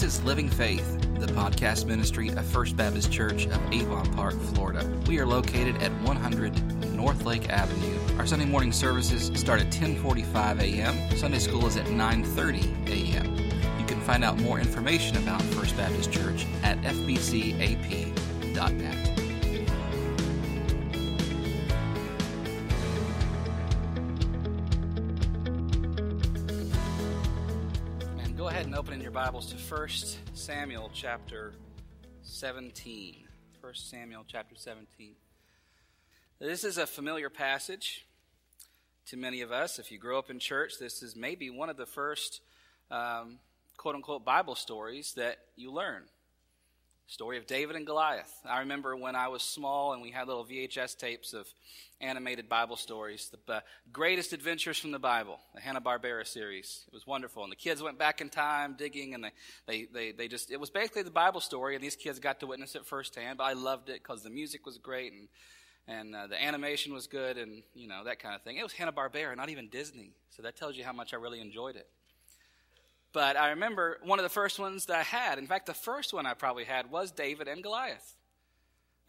This is Living Faith, the podcast ministry of First Baptist Church of Avon Park, Florida. We are located at 100 North Lake Avenue. Our Sunday morning services start at 10:45 a.m. Sunday school is at 9:30 a.m. You can find out more information about First Baptist Church at fbcap.net. Bibles to 1 Samuel chapter 17. 1 Samuel chapter 17. This is a familiar passage to many of us. If you grow up in church, this is maybe one of the first um, quote unquote Bible stories that you learn. Story of David and Goliath. I remember when I was small and we had little VHS tapes of animated Bible stories, the uh, greatest adventures from the Bible, the Hanna-Barbera series. It was wonderful. And the kids went back in time digging and they, they, they, they just, it was basically the Bible story and these kids got to witness it firsthand, but I loved it because the music was great and, and uh, the animation was good and, you know, that kind of thing. It was Hanna-Barbera, not even Disney. So that tells you how much I really enjoyed it. But I remember one of the first ones that I had. In fact, the first one I probably had was David and Goliath.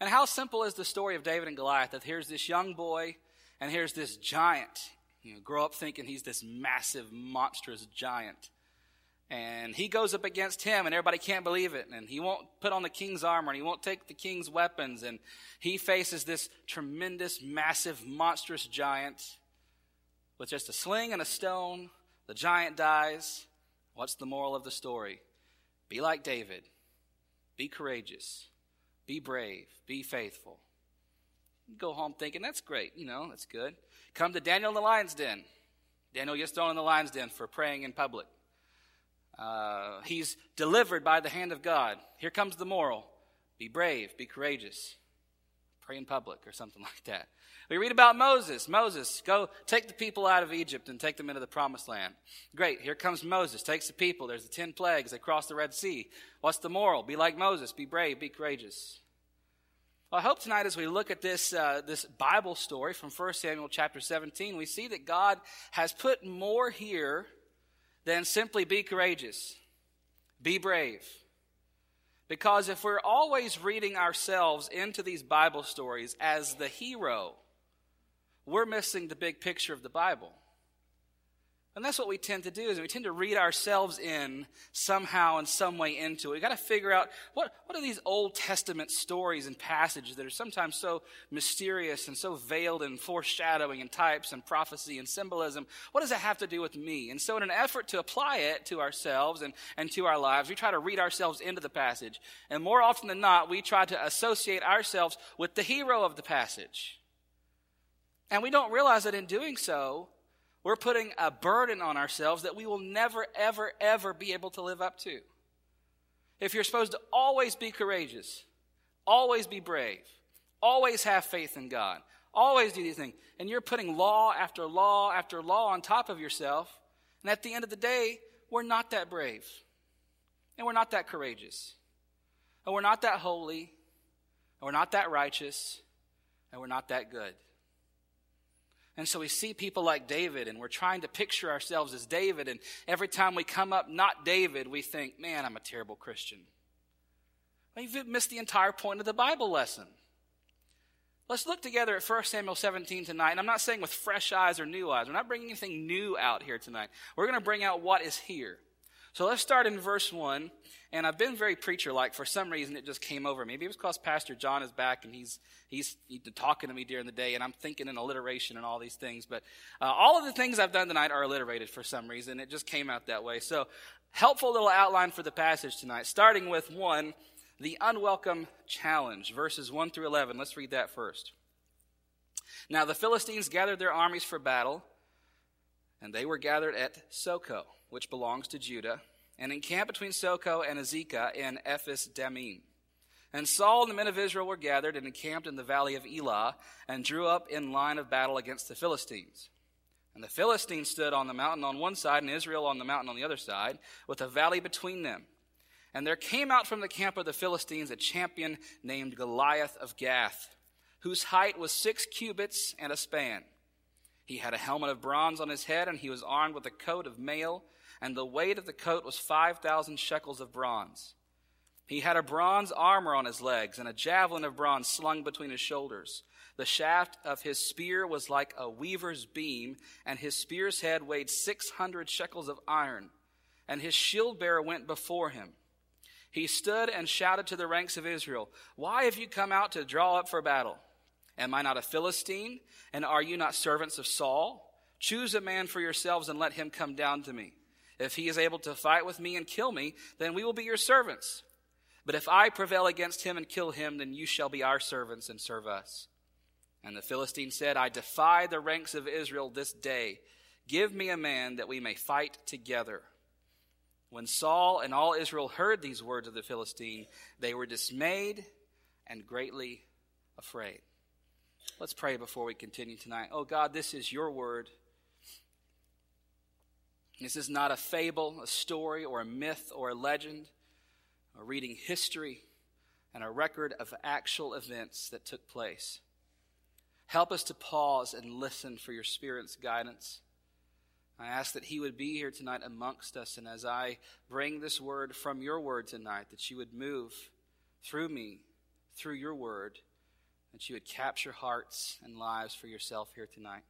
And how simple is the story of David and Goliath? That here's this young boy, and here's this giant. You know, grow up thinking he's this massive, monstrous giant. And he goes up against him, and everybody can't believe it. And he won't put on the king's armor, and he won't take the king's weapons. And he faces this tremendous, massive, monstrous giant with just a sling and a stone. The giant dies. What's the moral of the story? Be like David. Be courageous. Be brave. Be faithful. Go home thinking, that's great. You know, that's good. Come to Daniel in the lion's den. Daniel gets thrown in the lion's den for praying in public. Uh, he's delivered by the hand of God. Here comes the moral be brave, be courageous, pray in public, or something like that. We read about Moses. Moses, go take the people out of Egypt and take them into the promised land. Great. Here comes Moses, takes the people. There's the ten plagues. They cross the Red Sea. What's the moral? Be like Moses. Be brave. Be courageous. Well, I hope tonight as we look at this, uh, this Bible story from 1 Samuel chapter 17, we see that God has put more here than simply be courageous, be brave. Because if we're always reading ourselves into these Bible stories as the hero, we're missing the big picture of the Bible. And that's what we tend to do is we tend to read ourselves in somehow in some way into it. We've got to figure out what, what are these Old Testament stories and passages that are sometimes so mysterious and so veiled in foreshadowing and types and prophecy and symbolism. What does that have to do with me? And so in an effort to apply it to ourselves and, and to our lives, we try to read ourselves into the passage. And more often than not, we try to associate ourselves with the hero of the passage. And we don't realize that in doing so, we're putting a burden on ourselves that we will never, ever, ever be able to live up to. If you're supposed to always be courageous, always be brave, always have faith in God, always do these things, and you're putting law after law after law on top of yourself, and at the end of the day, we're not that brave, and we're not that courageous, and we're not that holy, and we're not that righteous, and we're not that good. And so we see people like David, and we're trying to picture ourselves as David. And every time we come up not David, we think, man, I'm a terrible Christian. We've missed the entire point of the Bible lesson. Let's look together at 1 Samuel 17 tonight. And I'm not saying with fresh eyes or new eyes. We're not bringing anything new out here tonight. We're going to bring out what is here. So let's start in verse 1. And I've been very preacher like. For some reason, it just came over me. Maybe it was because Pastor John is back and he's, he's, he's talking to me during the day, and I'm thinking in alliteration and all these things. But uh, all of the things I've done tonight are alliterated for some reason. It just came out that way. So, helpful little outline for the passage tonight, starting with one the unwelcome challenge, verses 1 through 11. Let's read that first. Now, the Philistines gathered their armies for battle, and they were gathered at Socoh, which belongs to Judah and encamped between Socoh and Azekah in Ephes Dammim. And Saul and the men of Israel were gathered and encamped in the valley of Elah and drew up in line of battle against the Philistines. And the Philistines stood on the mountain on one side and Israel on the mountain on the other side, with a valley between them. And there came out from the camp of the Philistines a champion named Goliath of Gath, whose height was six cubits and a span. He had a helmet of bronze on his head, and he was armed with a coat of mail, and the weight of the coat was 5,000 shekels of bronze. He had a bronze armor on his legs, and a javelin of bronze slung between his shoulders. The shaft of his spear was like a weaver's beam, and his spear's head weighed 600 shekels of iron, and his shield bearer went before him. He stood and shouted to the ranks of Israel, Why have you come out to draw up for battle? Am I not a Philistine? And are you not servants of Saul? Choose a man for yourselves and let him come down to me. If he is able to fight with me and kill me, then we will be your servants. But if I prevail against him and kill him, then you shall be our servants and serve us. And the Philistine said, I defy the ranks of Israel this day. Give me a man that we may fight together. When Saul and all Israel heard these words of the Philistine, they were dismayed and greatly afraid. Let's pray before we continue tonight. Oh God, this is your word. This is not a fable, a story, or a myth, or a legend, or reading history and a record of actual events that took place. Help us to pause and listen for your Spirit's guidance. I ask that He would be here tonight amongst us, and as I bring this word from your word tonight, that you would move through me, through your word that you would capture hearts and lives for yourself here tonight.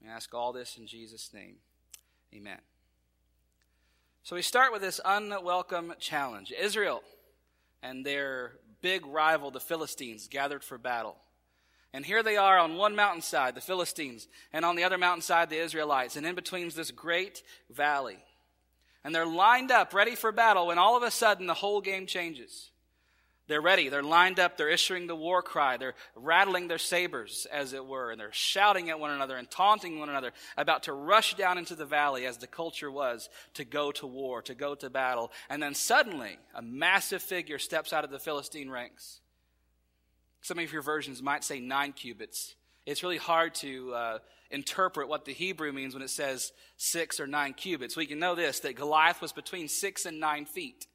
We ask all this in Jesus' name. Amen. So we start with this unwelcome challenge. Israel and their big rival, the Philistines, gathered for battle. And here they are on one mountainside, the Philistines, and on the other mountainside, the Israelites. And in between is this great valley. And they're lined up, ready for battle, when all of a sudden the whole game changes. They're ready. They're lined up. They're issuing the war cry. They're rattling their sabers, as it were, and they're shouting at one another and taunting one another, about to rush down into the valley, as the culture was, to go to war, to go to battle. And then suddenly, a massive figure steps out of the Philistine ranks. Some of your versions might say nine cubits. It's really hard to uh, interpret what the Hebrew means when it says six or nine cubits. We can know this that Goliath was between six and nine feet.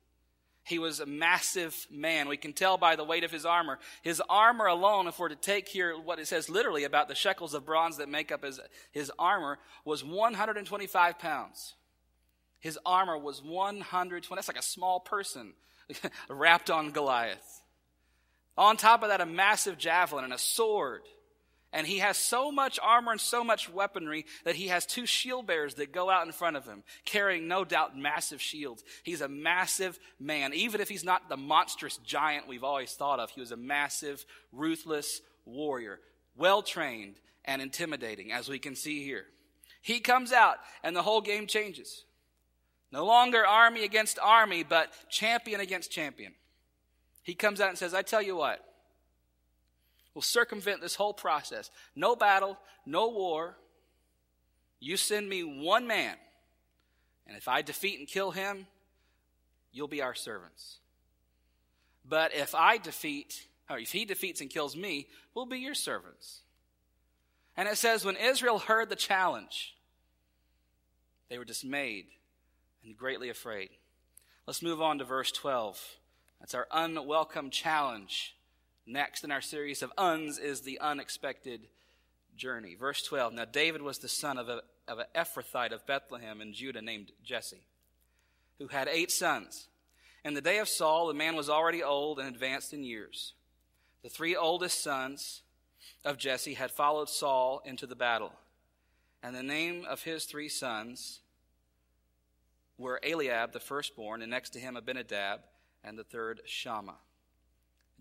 He was a massive man. We can tell by the weight of his armor. His armor alone, if we're to take here what it says literally about the shekels of bronze that make up his, his armor, was 125 pounds. His armor was 120. That's like a small person wrapped on Goliath. On top of that, a massive javelin and a sword. And he has so much armor and so much weaponry that he has two shield bearers that go out in front of him, carrying no doubt massive shields. He's a massive man. Even if he's not the monstrous giant we've always thought of, he was a massive, ruthless warrior, well trained and intimidating, as we can see here. He comes out, and the whole game changes. No longer army against army, but champion against champion. He comes out and says, I tell you what, will circumvent this whole process. No battle, no war. You send me one man, and if I defeat and kill him, you'll be our servants. But if I defeat, or if he defeats and kills me, we'll be your servants. And it says, when Israel heard the challenge, they were dismayed and greatly afraid. Let's move on to verse 12. That's our unwelcome challenge. Next in our series of uns is the unexpected journey. Verse 12. Now, David was the son of, a, of an Ephrathite of Bethlehem in Judah named Jesse, who had eight sons. In the day of Saul, the man was already old and advanced in years. The three oldest sons of Jesse had followed Saul into the battle. And the name of his three sons were Eliab, the firstborn, and next to him Abinadab, and the third Shammah.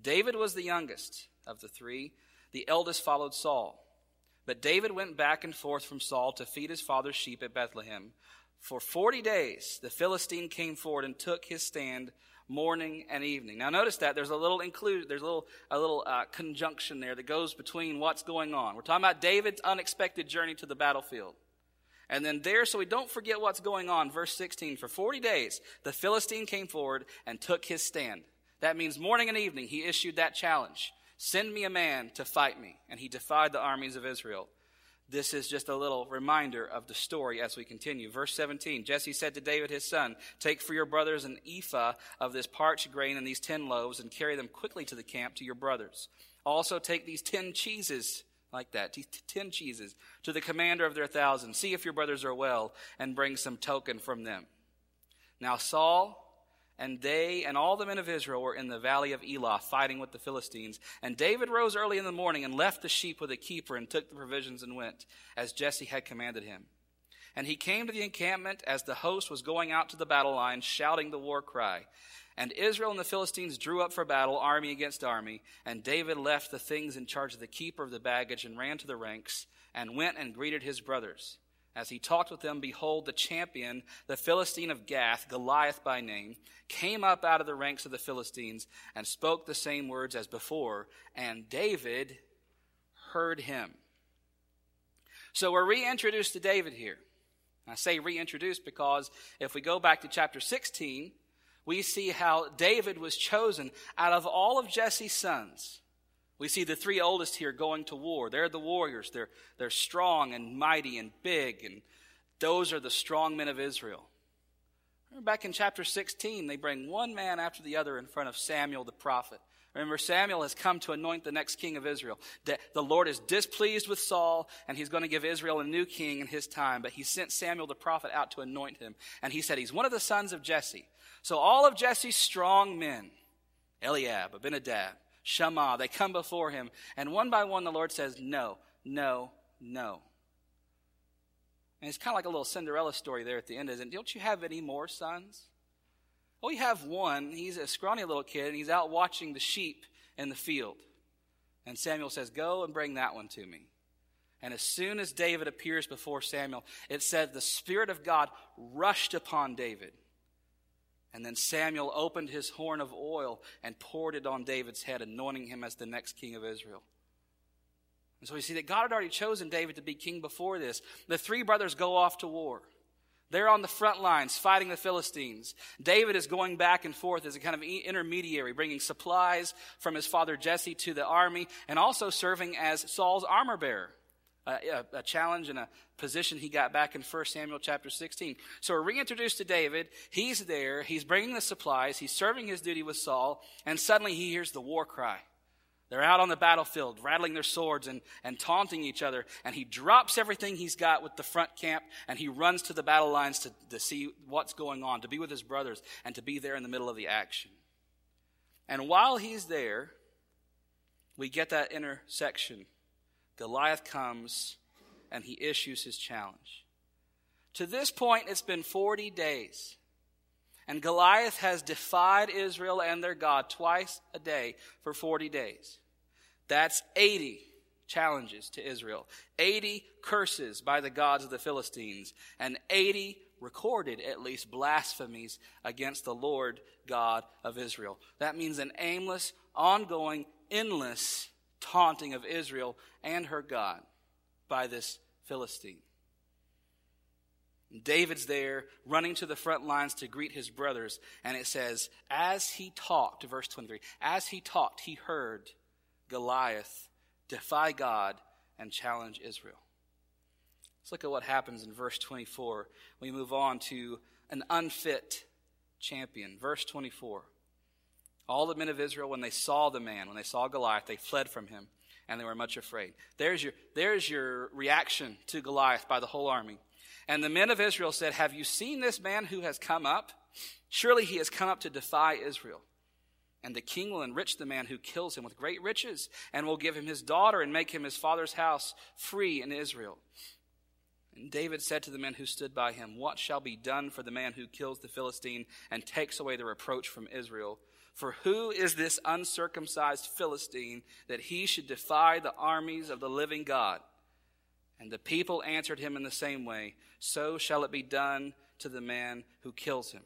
David was the youngest of the three. The eldest followed Saul. But David went back and forth from Saul to feed his father's sheep at Bethlehem. For 40 days, the Philistine came forward and took his stand morning and evening. Now notice that there's a little include, there's a little, a little uh, conjunction there that goes between what's going on. We're talking about David's unexpected journey to the battlefield. And then there, so we don't forget what's going on, verse 16, for 40 days, the Philistine came forward and took his stand. That means morning and evening he issued that challenge Send me a man to fight me. And he defied the armies of Israel. This is just a little reminder of the story as we continue. Verse 17 Jesse said to David his son, Take for your brothers an ephah of this parched grain and these ten loaves, and carry them quickly to the camp to your brothers. Also take these ten cheeses like that. Ten cheeses to the commander of their thousand. See if your brothers are well, and bring some token from them. Now Saul and they and all the men of Israel were in the valley of Elah fighting with the Philistines. And David rose early in the morning and left the sheep with a keeper and took the provisions and went, as Jesse had commanded him. And he came to the encampment as the host was going out to the battle line, shouting the war cry. And Israel and the Philistines drew up for battle, army against army. And David left the things in charge of the keeper of the baggage and ran to the ranks and went and greeted his brothers. As he talked with them, behold, the champion, the Philistine of Gath, Goliath by name, came up out of the ranks of the Philistines and spoke the same words as before, and David heard him. So we're reintroduced to David here. I say reintroduced because if we go back to chapter 16, we see how David was chosen out of all of Jesse's sons. We see the three oldest here going to war. They're the warriors. They're, they're strong and mighty and big, and those are the strong men of Israel. Remember back in chapter 16, they bring one man after the other in front of Samuel the prophet. Remember, Samuel has come to anoint the next king of Israel. The Lord is displeased with Saul, and he's going to give Israel a new king in his time. But he sent Samuel the prophet out to anoint him. And he said, He's one of the sons of Jesse. So all of Jesse's strong men, Eliab, Abinadab, Shammah. They come before him. And one by one, the Lord says, No, no, no. And it's kind of like a little Cinderella story there at the end, isn't it? Don't you have any more sons? Well, we have one. He's a scrawny little kid, and he's out watching the sheep in the field. And Samuel says, Go and bring that one to me. And as soon as David appears before Samuel, it said the Spirit of God rushed upon David. And then Samuel opened his horn of oil and poured it on David's head, anointing him as the next king of Israel. And so we see that God had already chosen David to be king before this. The three brothers go off to war. They're on the front lines fighting the Philistines. David is going back and forth as a kind of intermediary, bringing supplies from his father Jesse to the army and also serving as Saul's armor bearer a, a, challenge and a position he got back in 1 Samuel chapter 16. So we're reintroduced to David. He's there. He's bringing the supplies. He's serving his duty with Saul. And suddenly he hears the war cry. They're out on the battlefield, rattling their swords and, and taunting each other. And he drops everything he's got with the front camp and he runs to the battle lines to, to see what's going on, to be with his brothers, and to be there in the middle of the action. And while he's there, we get that intersection Goliath comes and he issues his challenge. To this point, it's been 40 days. And Goliath has defied Israel and their God twice a day for 40 days. That's 80 challenges to Israel, 80 curses by the gods of the Philistines, and 80 recorded, at least, blasphemies against the Lord God of Israel. That means an aimless, ongoing, endless taunting of Israel and her God by this Philistine. David's there running to the front lines to greet his brothers, and it says, As he talked, verse 23, as he talked, he heard Goliath defy God and challenge Israel. Let's look at what happens in verse 24. We move on to an unfit champion. Verse 24. All the men of Israel, when they saw the man, when they saw Goliath, they fled from him and they were much afraid. There's your, there's your reaction to Goliath by the whole army. And the men of Israel said, Have you seen this man who has come up? Surely he has come up to defy Israel. And the king will enrich the man who kills him with great riches, and will give him his daughter and make him his father's house free in Israel. And David said to the men who stood by him, What shall be done for the man who kills the Philistine and takes away the reproach from Israel? For who is this uncircumcised Philistine that he should defy the armies of the living God? And the people answered him in the same way So shall it be done to the man who kills him.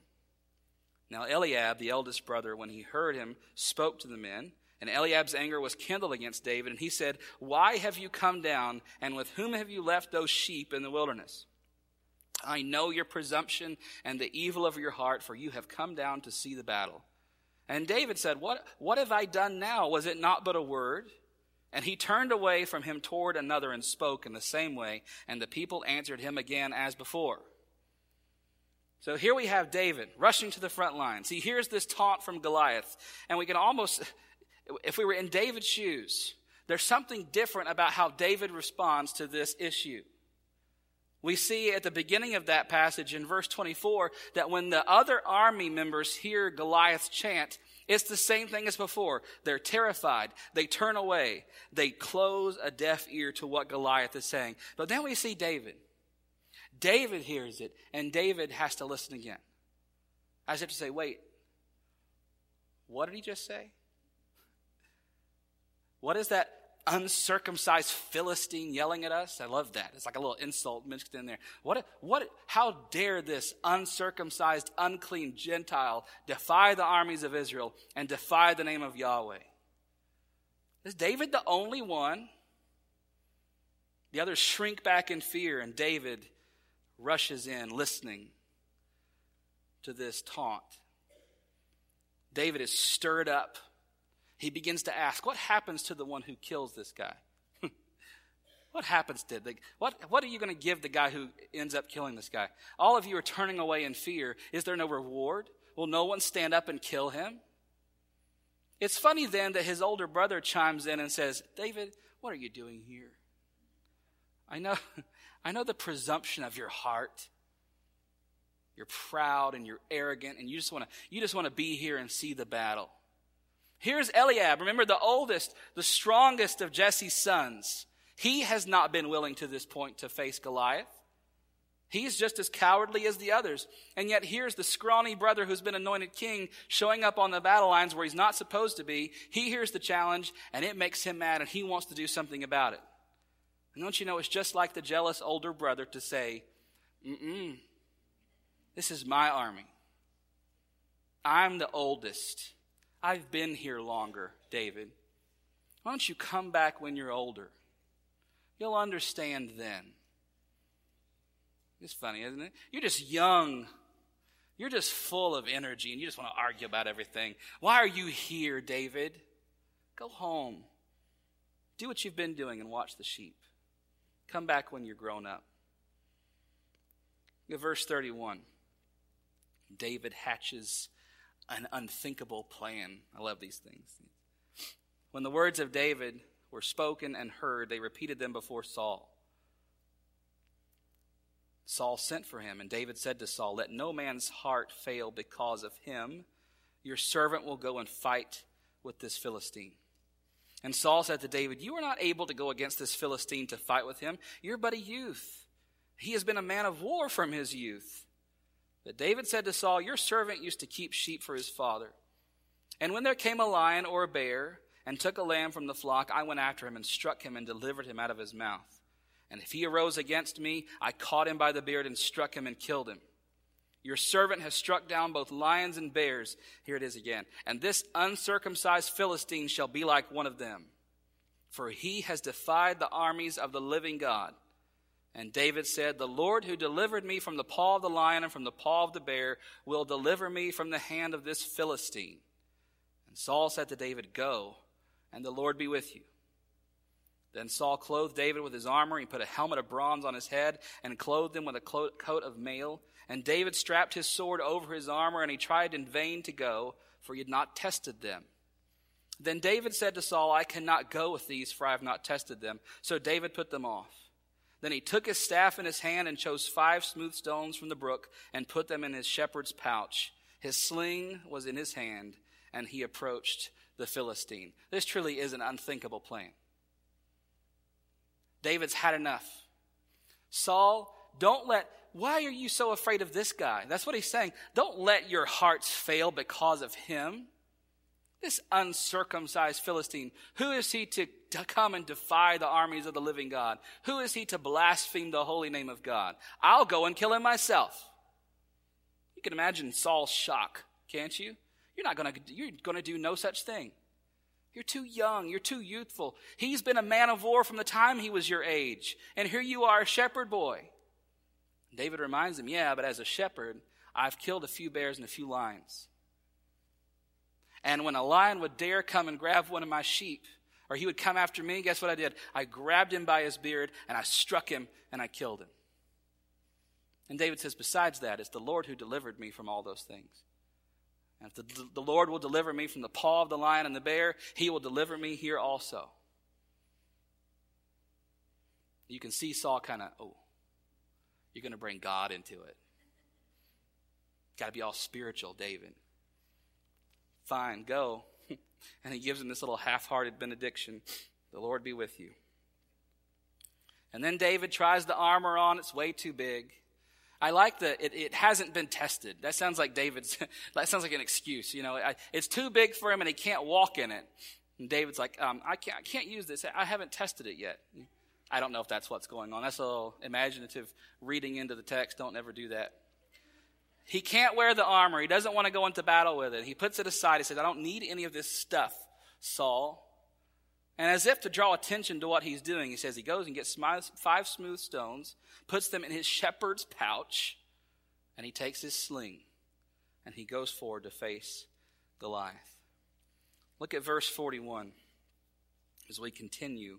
Now Eliab, the eldest brother, when he heard him, spoke to the men. And Eliab's anger was kindled against David, and he said, Why have you come down, and with whom have you left those sheep in the wilderness? I know your presumption and the evil of your heart, for you have come down to see the battle. And David said, What, what have I done now? Was it not but a word? And he turned away from him toward another and spoke in the same way, and the people answered him again as before. So here we have David rushing to the front lines. He hears this taunt from Goliath, and we can almost, if we were in David's shoes, there's something different about how David responds to this issue. We see at the beginning of that passage in verse 24 that when the other army members hear Goliath's chant, it's the same thing as before. They're terrified. They turn away. They close a deaf ear to what Goliath is saying. But then we see David. David hears it, and David has to listen again. I have to say, wait, what did he just say? What is that uncircumcised Philistine yelling at us? I love that. It's like a little insult mixed in there. What, what, how dare this uncircumcised, unclean Gentile defy the armies of Israel and defy the name of Yahweh? Is David the only one? The others shrink back in fear, and David rushes in, listening to this taunt. David is stirred up he begins to ask, What happens to the one who kills this guy? what happens to the, what, what are you going to give the guy who ends up killing this guy? All of you are turning away in fear. Is there no reward? Will no one stand up and kill him? It's funny then that his older brother chimes in and says, David, what are you doing here? I know, I know the presumption of your heart. You're proud and you're arrogant and you just want to you just want to be here and see the battle. Here's Eliab, remember the oldest, the strongest of Jesse's sons. He has not been willing to this point to face Goliath. He's just as cowardly as the others. And yet here's the scrawny brother who's been anointed king showing up on the battle lines where he's not supposed to be. He hears the challenge and it makes him mad and he wants to do something about it. And don't you know, it's just like the jealous older brother to say, mm this is my army. I'm the oldest. I've been here longer, David. Why don't you come back when you're older? You'll understand then. It's funny, isn't it? You're just young. You're just full of energy and you just want to argue about everything. Why are you here, David? Go home. Do what you've been doing and watch the sheep. Come back when you're grown up. Verse 31 David hatches an unthinkable plan. I love these things. When the words of David were spoken and heard, they repeated them before Saul. Saul sent for him, and David said to Saul, Let no man's heart fail because of him. Your servant will go and fight with this Philistine. And Saul said to David, You are not able to go against this Philistine to fight with him. You're but a youth. He has been a man of war from his youth. But David said to Saul, Your servant used to keep sheep for his father. And when there came a lion or a bear and took a lamb from the flock, I went after him and struck him and delivered him out of his mouth. And if he arose against me, I caught him by the beard and struck him and killed him. Your servant has struck down both lions and bears. Here it is again. And this uncircumcised Philistine shall be like one of them. For he has defied the armies of the living God. And David said, The Lord who delivered me from the paw of the lion and from the paw of the bear will deliver me from the hand of this Philistine. And Saul said to David, Go, and the Lord be with you. Then Saul clothed David with his armor. He put a helmet of bronze on his head and clothed him with a coat of mail. And David strapped his sword over his armor, and he tried in vain to go, for he had not tested them. Then David said to Saul, I cannot go with these, for I have not tested them. So David put them off. Then he took his staff in his hand and chose five smooth stones from the brook and put them in his shepherd's pouch. His sling was in his hand, and he approached the Philistine. This truly is an unthinkable plan. David's had enough. Saul, don't let, why are you so afraid of this guy? That's what he's saying. Don't let your hearts fail because of him. This uncircumcised Philistine, who is he to, to come and defy the armies of the living God? Who is he to blaspheme the holy name of God? I'll go and kill him myself. You can imagine Saul's shock, can't you? You're not going to, you're going to do no such thing. You're too young. You're too youthful. He's been a man of war from the time he was your age. And here you are, a shepherd boy. David reminds him, yeah, but as a shepherd, I've killed a few bears and a few lions. And when a lion would dare come and grab one of my sheep, or he would come after me, guess what I did? I grabbed him by his beard and I struck him and I killed him. And David says, besides that, it's the Lord who delivered me from all those things. And if the, the Lord will deliver me from the paw of the lion and the bear, he will deliver me here also. You can see Saul kind of, oh, you're going to bring God into it. Got to be all spiritual, David. Fine, go. and he gives him this little half hearted benediction The Lord be with you. And then David tries the armor on, it's way too big. I like that it, it hasn't been tested. That sounds like David's, that sounds like an excuse. You know, I, it's too big for him and he can't walk in it. And David's like, um, I, can't, I can't use this. I haven't tested it yet. I don't know if that's what's going on. That's a little imaginative reading into the text. Don't ever do that. He can't wear the armor. He doesn't want to go into battle with it. He puts it aside. He says, I don't need any of this stuff, Saul. And as if to draw attention to what he's doing, he says he goes and gets five smooth stones, puts them in his shepherd's pouch, and he takes his sling and he goes forward to face Goliath. Look at verse 41 as we continue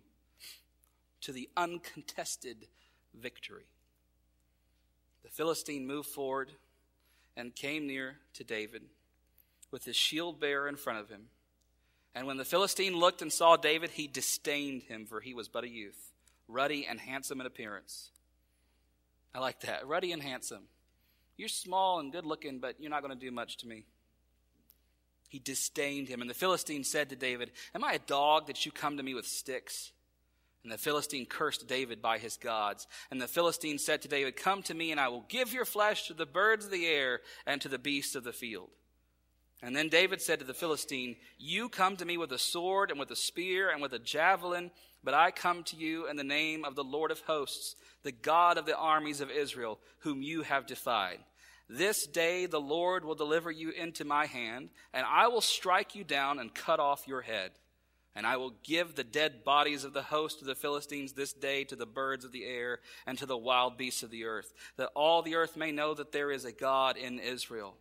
to the uncontested victory. The Philistine moved forward and came near to David with his shield bearer in front of him. And when the Philistine looked and saw David, he disdained him, for he was but a youth, ruddy and handsome in appearance. I like that. Ruddy and handsome. You're small and good looking, but you're not going to do much to me. He disdained him. And the Philistine said to David, Am I a dog that you come to me with sticks? And the Philistine cursed David by his gods. And the Philistine said to David, Come to me, and I will give your flesh to the birds of the air and to the beasts of the field. And then David said to the Philistine, You come to me with a sword and with a spear and with a javelin, but I come to you in the name of the Lord of hosts, the God of the armies of Israel, whom you have defied. This day the Lord will deliver you into my hand, and I will strike you down and cut off your head. And I will give the dead bodies of the host of the Philistines this day to the birds of the air and to the wild beasts of the earth, that all the earth may know that there is a God in Israel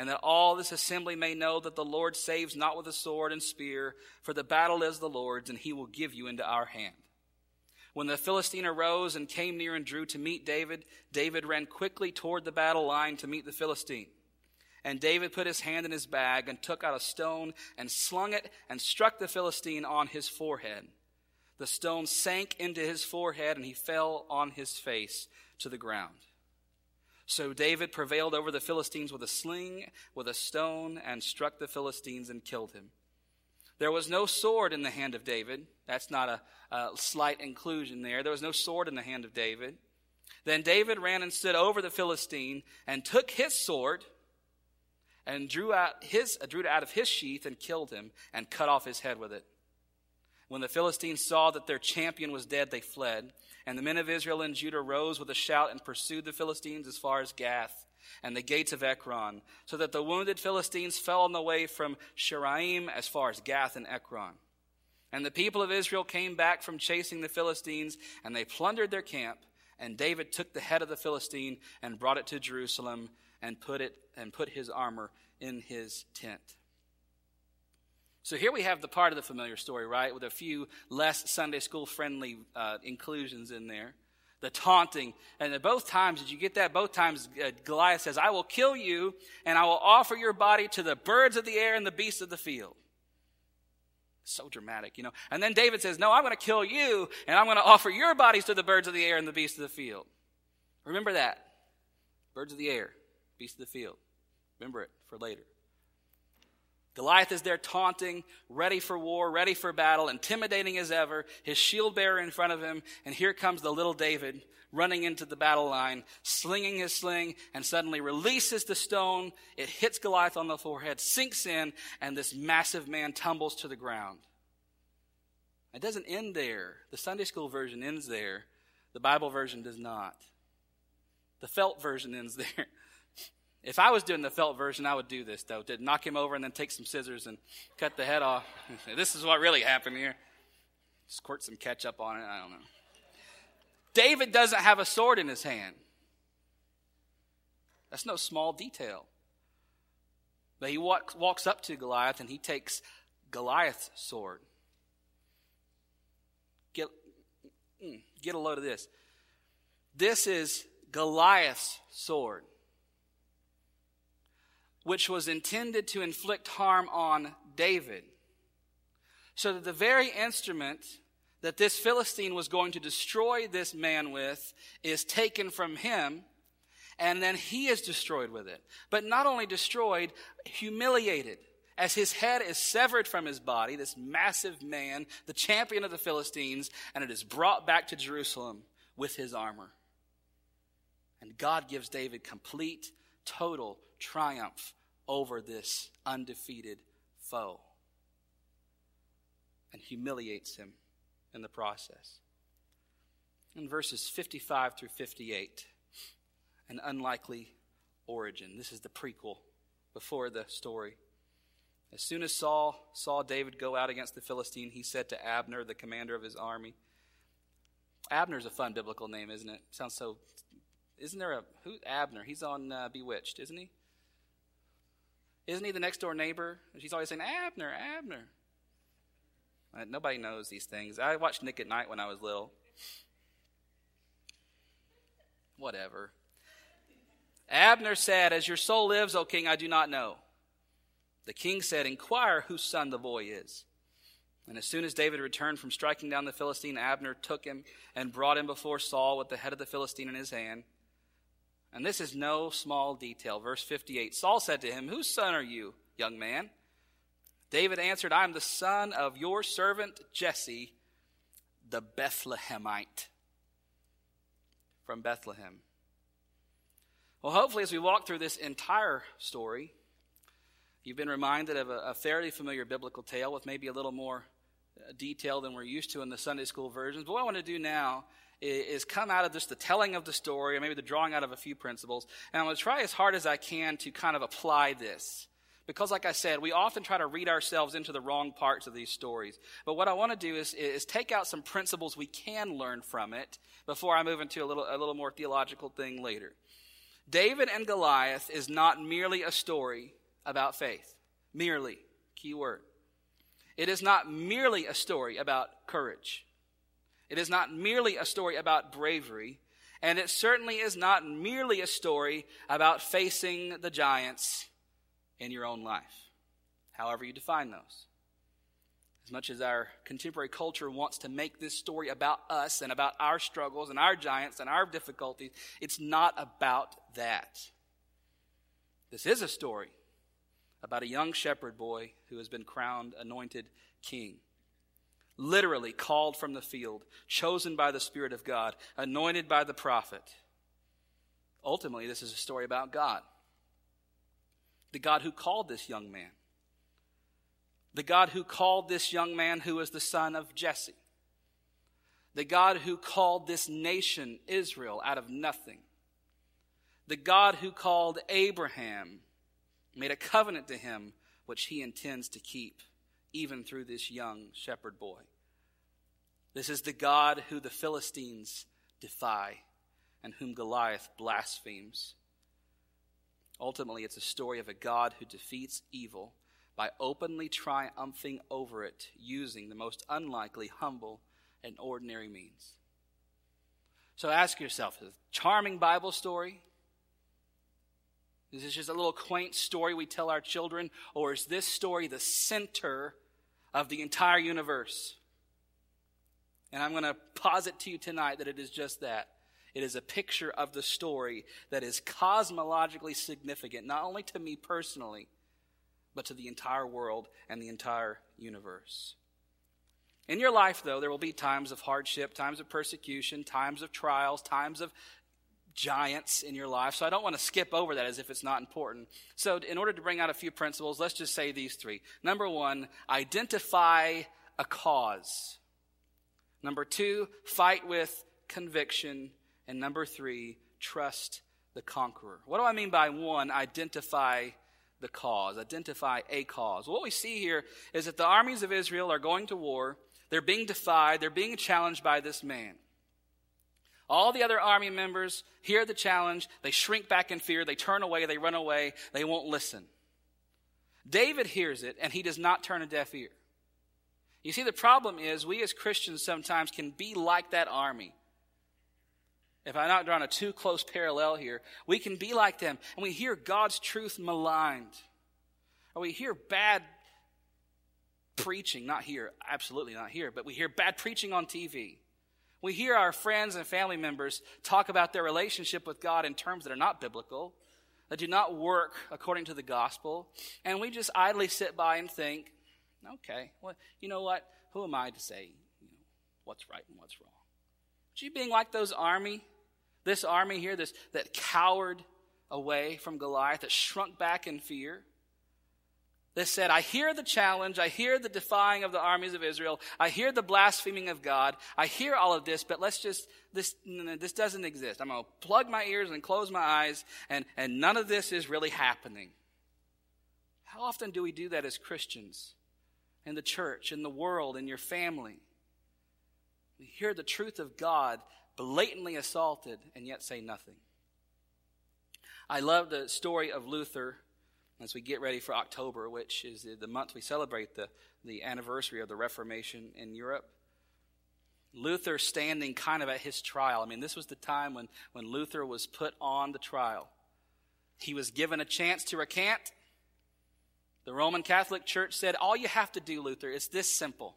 and that all this assembly may know that the Lord saves not with a sword and spear, for the battle is the Lord's, and he will give you into our hand. When the Philistine arose and came near and drew to meet David, David ran quickly toward the battle line to meet the Philistine. And David put his hand in his bag and took out a stone and slung it and struck the Philistine on his forehead. The stone sank into his forehead and he fell on his face to the ground. So David prevailed over the Philistines with a sling, with a stone, and struck the Philistines and killed him. There was no sword in the hand of David. That's not a, a, slight inclusion there. There was no sword in the hand of David. Then David ran and stood over the Philistine and took his sword and drew out his uh, drew it out of his sheath and killed him and cut off his head with it. When the Philistines saw that their champion was dead, they fled. And the men of Israel and Judah rose with a shout and pursued the Philistines as far as Gath and the gates of Ekron, so that the wounded Philistines fell on the way from Shaaraim as far as Gath and Ekron. And the people of Israel came back from chasing the Philistines, and they plundered their camp. And David took the head of the Philistine and brought it to Jerusalem and put it and put his armor in his tent. So here we have the part of the familiar story, right, with a few less Sunday school friendly uh, inclusions in there. The taunting. And at both times, did you get that? Both times, uh, Goliath says, I will kill you, and I will offer your body to the birds of the air and the beasts of the field. So dramatic, you know. And then David says, No, I'm going to kill you, and I'm going to offer your bodies to the birds of the air and the beasts of the field. Remember that. Birds of the air, beasts of the field. Remember it for later. Goliath is there taunting, ready for war, ready for battle, intimidating as ever, his shield bearer in front of him, and here comes the little David running into the battle line, slinging his sling, and suddenly releases the stone. It hits Goliath on the forehead, sinks in, and this massive man tumbles to the ground. It doesn't end there. The Sunday school version ends there. The Bible version does not. The felt version ends there. If I was doing the felt version, I would do this, though. To knock him over and then take some scissors and cut the head off. this is what really happened here. Squirt some ketchup on it. I don't know. David doesn't have a sword in his hand. That's no small detail. But he walks, walks up to Goliath and he takes Goliath's sword. Get, mm, get a load of this. This is Goliath's sword which was intended to inflict harm on David. So that the very instrument that this Philistine was going to destroy this man with is taken from him, and then he is destroyed with it. But not only destroyed, humiliated. As his head is severed from his body, this massive man, the champion of the Philistines, and it is brought back to Jerusalem with his armor. And God gives David complete, total triumph over this undefeated foe and humiliates him in the process. In verses 55 through 58, an unlikely origin. This is the prequel before the story. As soon as Saul saw David go out against the Philistine, he said to Abner, the commander of his army, Abner's a fun biblical name, isn't it? Sounds so. Isn't there a who? Abner. He's on uh, Bewitched, isn't he? Isn't he the next door neighbor? She's always saying Abner, Abner. Uh, nobody knows these things. I watched Nick at Night when I was little. Whatever. Abner said, As your soul lives, O king, I do not know. The king said, Inquire whose son the boy is. And as soon as David returned from striking down the Philistine, Abner took him and brought him before Saul with the head of the Philistine in his hand. And this is no small detail. Verse 58 Saul said to him, Whose son are you, young man? David answered, I am the son of your servant Jesse, the Bethlehemite. From Bethlehem. Well, hopefully, as we walk through this entire story, you've been reminded of a, a fairly familiar biblical tale with maybe a little more uh, detail than we're used to in the Sunday school versions. But what I want to do now is, come out of just the telling of the story, or maybe the drawing out of a few principles, and I'm going to try as hard as I can to kind of apply this because, like I said, we often try to read ourselves into the wrong parts of these stories. But what I want to do is, is take out some principles we can learn from it before I move into a little, a little more theological thing later. David and Goliath is not merely a story about faith. Merely, key word. It is not merely a story about courage. It is not merely a story about bravery. And it certainly is not merely a story about facing the giants in your own life, however you define those. As much as our contemporary culture wants to make this story about us and about our struggles and our giants and our difficulties, it's not about that. This is a story about a young shepherd boy who has been crowned anointed king. Literally called from the field, chosen by the Spirit of God, anointed by the prophet. Ultimately, this is a story about God the God who called this young man, the God who called this young man who was the son of Jesse, the God who called this nation Israel out of nothing, the God who called Abraham, made a covenant to him which he intends to keep even through this young shepherd boy. This is the God who the Philistines defy and whom Goliath blasphemes. Ultimately, it's a story of a God who defeats evil by openly triumphing over it using the most unlikely, humble, and ordinary means. So ask yourself is a charming Bible story? Is this just a little quaint story we tell our children? Or is this story the center of the entire universe? And I'm going to posit to you tonight that it is just that. It is a picture of the story that is cosmologically significant, not only to me personally, but to the entire world and the entire universe. In your life, though, there will be times of hardship, times of persecution, times of trials, times of giants in your life. So I don't want to skip over that as if it's not important. So, in order to bring out a few principles, let's just say these three. Number one, identify a cause. Number two, fight with conviction. And number three, trust the conqueror. What do I mean by one, identify the cause, identify a cause? What we see here is that the armies of Israel are going to war. They're being defied. They're being challenged by this man. All the other army members hear the challenge. They shrink back in fear. They turn away. They run away. They won't listen. David hears it and he does not turn a deaf ear. You see, the problem is we as Christians sometimes can be like that army if I'm not drawing a too close parallel here, we can be like them and we hear God's truth maligned. Or we hear bad preaching, not here, absolutely not here, but we hear bad preaching on TV. We hear our friends and family members talk about their relationship with God in terms that are not biblical, that do not work according to the gospel, and we just idly sit by and think, okay, well, you know what? Who am I to say you know, what's right and what's wrong? You being like those army, this army here, this that cowered away from Goliath, that shrunk back in fear? that said, I hear the challenge, I hear the defying of the armies of Israel, I hear the blaspheming of God, I hear all of this, but let's just, this, this doesn't exist. I'm going to plug my ears and close my eyes, and, and none of this is really happening. How often do we do that as Christians? In the church, in the world, in your family? We hear the truth of God blatantly assaulted and yet say nothing. I love the story of Luther as we get ready for October, which is the month we celebrate the, the anniversary of the Reformation in Europe. Luther standing kind of at his trial. I mean, this was the time when, when Luther was put on the trial. He was given a chance to recant. The Roman Catholic Church said, All you have to do, Luther, is this simple.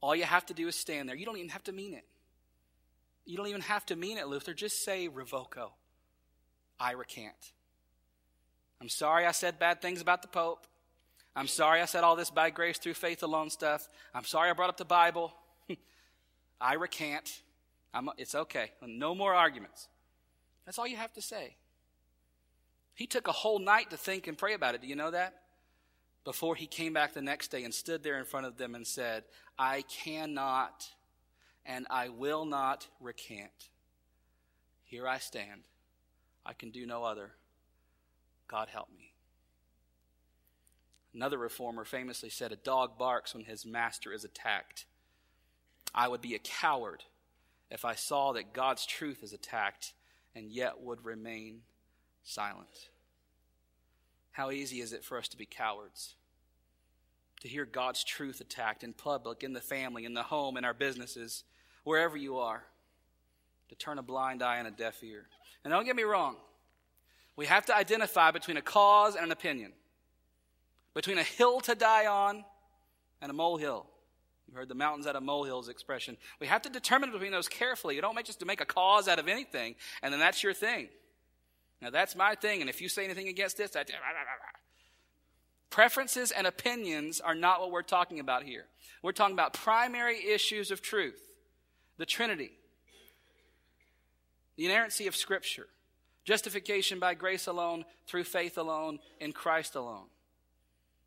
All you have to do is stand there. You don't even have to mean it. You don't even have to mean it, Luther. Just say, Revoco. I recant. I'm sorry I said bad things about the Pope. I'm sorry I said all this by grace through faith alone stuff. I'm sorry I brought up the Bible. I recant. I'm, it's okay. No more arguments. That's all you have to say. He took a whole night to think and pray about it. Do you know that? Before he came back the next day and stood there in front of them and said, I cannot and I will not recant. Here I stand. I can do no other. God help me. Another reformer famously said, A dog barks when his master is attacked. I would be a coward if I saw that God's truth is attacked and yet would remain silent. How easy is it for us to be cowards? To hear God's truth attacked in public, in the family, in the home, in our businesses, wherever you are. To turn a blind eye and a deaf ear. And don't get me wrong, we have to identify between a cause and an opinion, between a hill to die on and a molehill. You heard the mountains out of molehills expression. We have to determine between those carefully. You don't make just to make a cause out of anything, and then that's your thing. Now that's my thing, and if you say anything against this, I, preferences and opinions are not what we're talking about here. We're talking about primary issues of truth, the Trinity, the inerrancy of Scripture. Justification by grace alone, through faith alone, in Christ alone.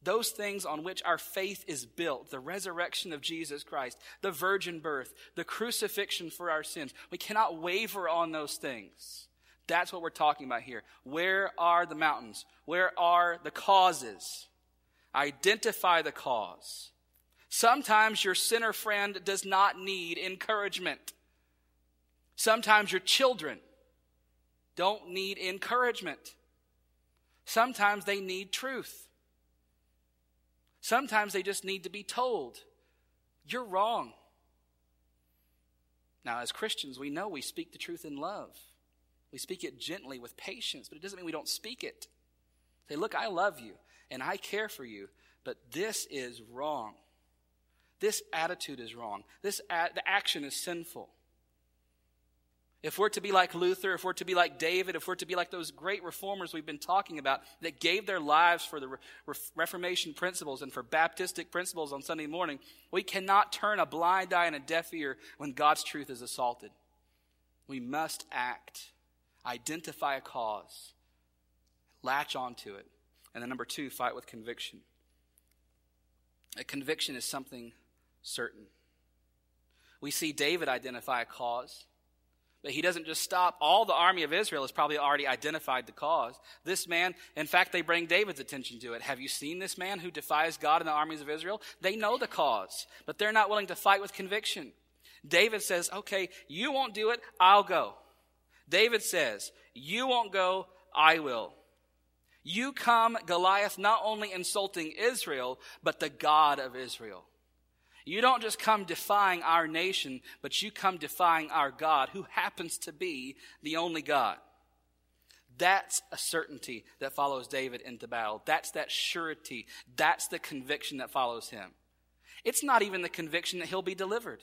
Those things on which our faith is built, the resurrection of Jesus Christ, the virgin birth, the crucifixion for our sins. We cannot waver on those things. That's what we're talking about here. Where are the mountains? Where are the causes? Identify the cause. Sometimes your sinner friend does not need encouragement. Sometimes your children don't need encouragement. Sometimes they need truth. Sometimes they just need to be told, you're wrong. Now, as Christians, we know we speak the truth in love. We speak it gently with patience, but it doesn't mean we don't speak it. Say, look, I love you and I care for you, but this is wrong. This attitude is wrong. This the action is sinful. If we're to be like Luther, if we're to be like David, if we're to be like those great reformers we've been talking about that gave their lives for the Re- Reformation principles and for Baptistic principles on Sunday morning, we cannot turn a blind eye and a deaf ear when God's truth is assaulted. We must act, identify a cause, latch onto it. And then number two, fight with conviction. A conviction is something certain. We see David identify a cause. But he doesn't just stop. All the army of Israel has probably already identified the cause. This man, in fact, they bring David's attention to it. Have you seen this man who defies God in the armies of Israel? They know the cause, but they're not willing to fight with conviction. David says, okay, you won't do it, I'll go. David says, you won't go, I will. You come, Goliath, not only insulting Israel, but the God of Israel. You don't just come defying our nation, but you come defying our God, who happens to be the only God. That's a certainty that follows David into battle. That's that surety. That's the conviction that follows him. It's not even the conviction that he'll be delivered.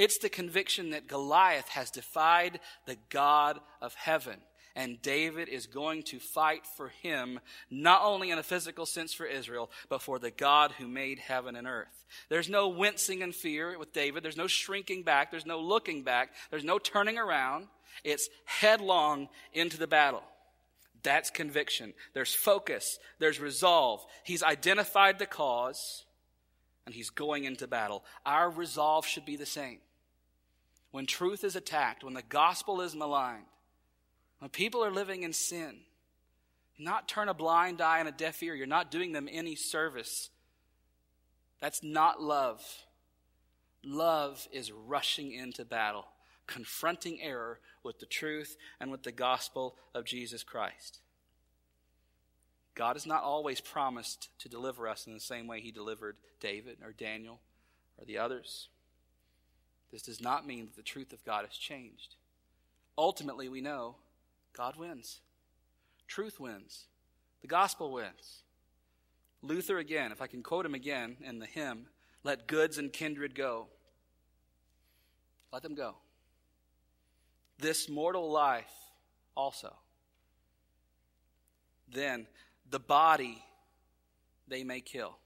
It's the conviction that Goliath has defied the God of heaven. And David is going to fight for him, not only in a physical sense for Israel, but for the God who made heaven and earth. There's no wincing in fear with David. There's no shrinking back. There's no looking back. There's no turning around. It's headlong into the battle. That's conviction. There's focus. There's resolve. He's identified the cause and he's going into battle. Our resolve should be the same. When truth is attacked, when the gospel is maligned, when people are living in sin, not turn a blind eye and a deaf ear. You're not doing them any service. That's not love. Love is rushing into battle, confronting error with the truth and with the gospel of Jesus Christ. God has not always promised to deliver us in the same way he delivered David or Daniel or the others. This does not mean that the truth of God has changed. Ultimately, we know God wins. Truth wins. The gospel wins. Luther, again, if I can quote him again in the hymn, let goods and kindred go. Let them go. This mortal life also. Then the body they may kill.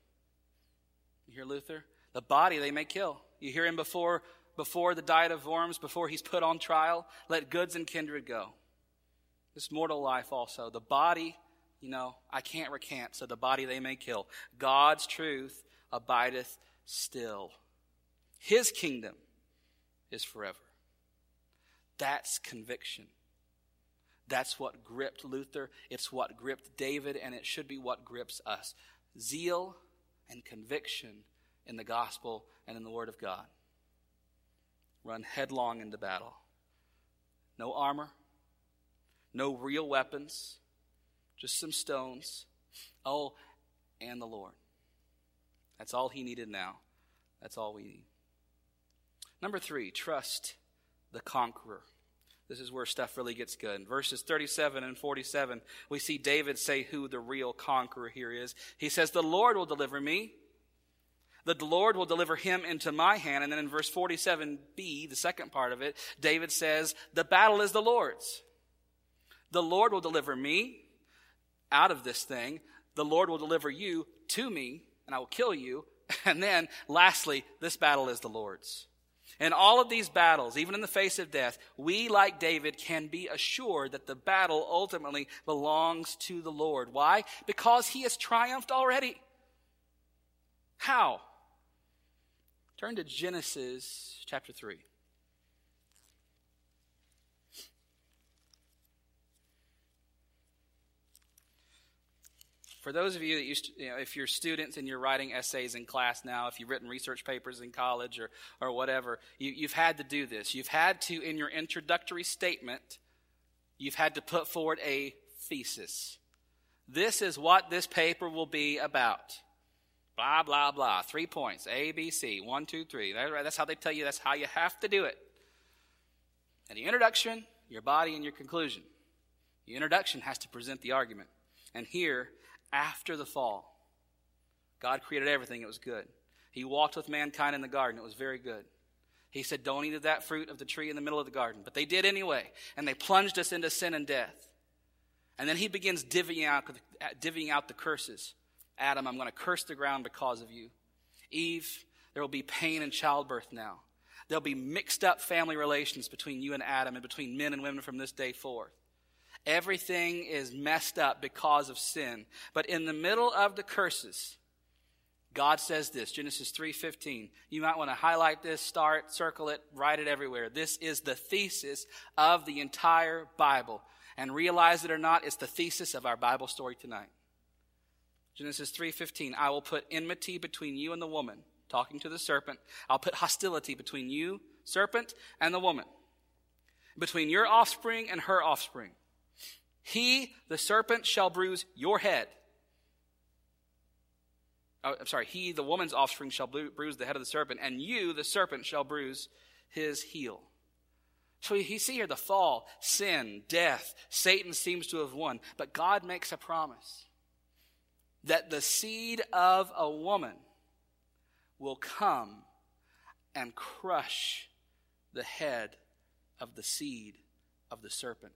You hear Luther? The body they may kill. You hear him before before the diet of worms, before he's put on trial. Let goods and kindred go. This mortal life also. The body, you know, I can't recant, so the body they may kill. God's truth abideth still. His kingdom is forever. That's conviction. That's what gripped Luther. It's what gripped David, and it should be what grips us. Zeal and conviction in the gospel and in the Word of God. Run headlong into battle. No armor, no real weapons, just some stones. Oh, and the Lord. That's all he needed now. That's all we need. Number three, trust the conqueror. This is where stuff really gets good. In verses 37 and 47, we see David say who the real conqueror here is. He says, The Lord will deliver me. The Lord will deliver him into my hand. And then in verse 47b, the second part of it, David says, The battle is the Lord's. The Lord will deliver me out of this thing. The Lord will deliver you to me, and I will kill you. And then, lastly, this battle is the Lord's. In all of these battles, even in the face of death, we, like David, can be assured that the battle ultimately belongs to the Lord. Why? Because he has triumphed already. How? Turn to Genesis chapter 3. for those of you that used to, you know, if you're students and you're writing essays in class now, if you've written research papers in college or, or whatever, you, you've had to do this. You've had to, in your introductory statement, you've had to put forward a thesis. This is what this paper will be about. Blah, blah, blah. Three points. A, B, C. One, two, three. That's how they tell you that's how you have to do it. And the introduction, your body, and your conclusion. The introduction has to present the argument. And here, after the fall. God created everything, it was good. He walked with mankind in the garden, it was very good. He said, Don't eat of that fruit of the tree in the middle of the garden. But they did anyway, and they plunged us into sin and death. And then he begins divvying out, divvying out the curses. Adam, I'm going to curse the ground because of you. Eve, there will be pain in childbirth now. There'll be mixed up family relations between you and Adam and between men and women from this day forth. Everything is messed up because of sin. But in the middle of the curses, God says this, Genesis 3:15. You might want to highlight this, start, circle it, write it everywhere. This is the thesis of the entire Bible. And realize it or not, it's the thesis of our Bible story tonight. Genesis 3:15. I will put enmity between you and the woman, talking to the serpent. I'll put hostility between you, serpent, and the woman. Between your offspring and her offspring. He, the serpent, shall bruise your head. Oh, I'm sorry, he, the woman's offspring, shall bruise the head of the serpent, and you, the serpent, shall bruise his heel. So you see here the fall, sin, death. Satan seems to have won. But God makes a promise that the seed of a woman will come and crush the head of the seed of the serpent.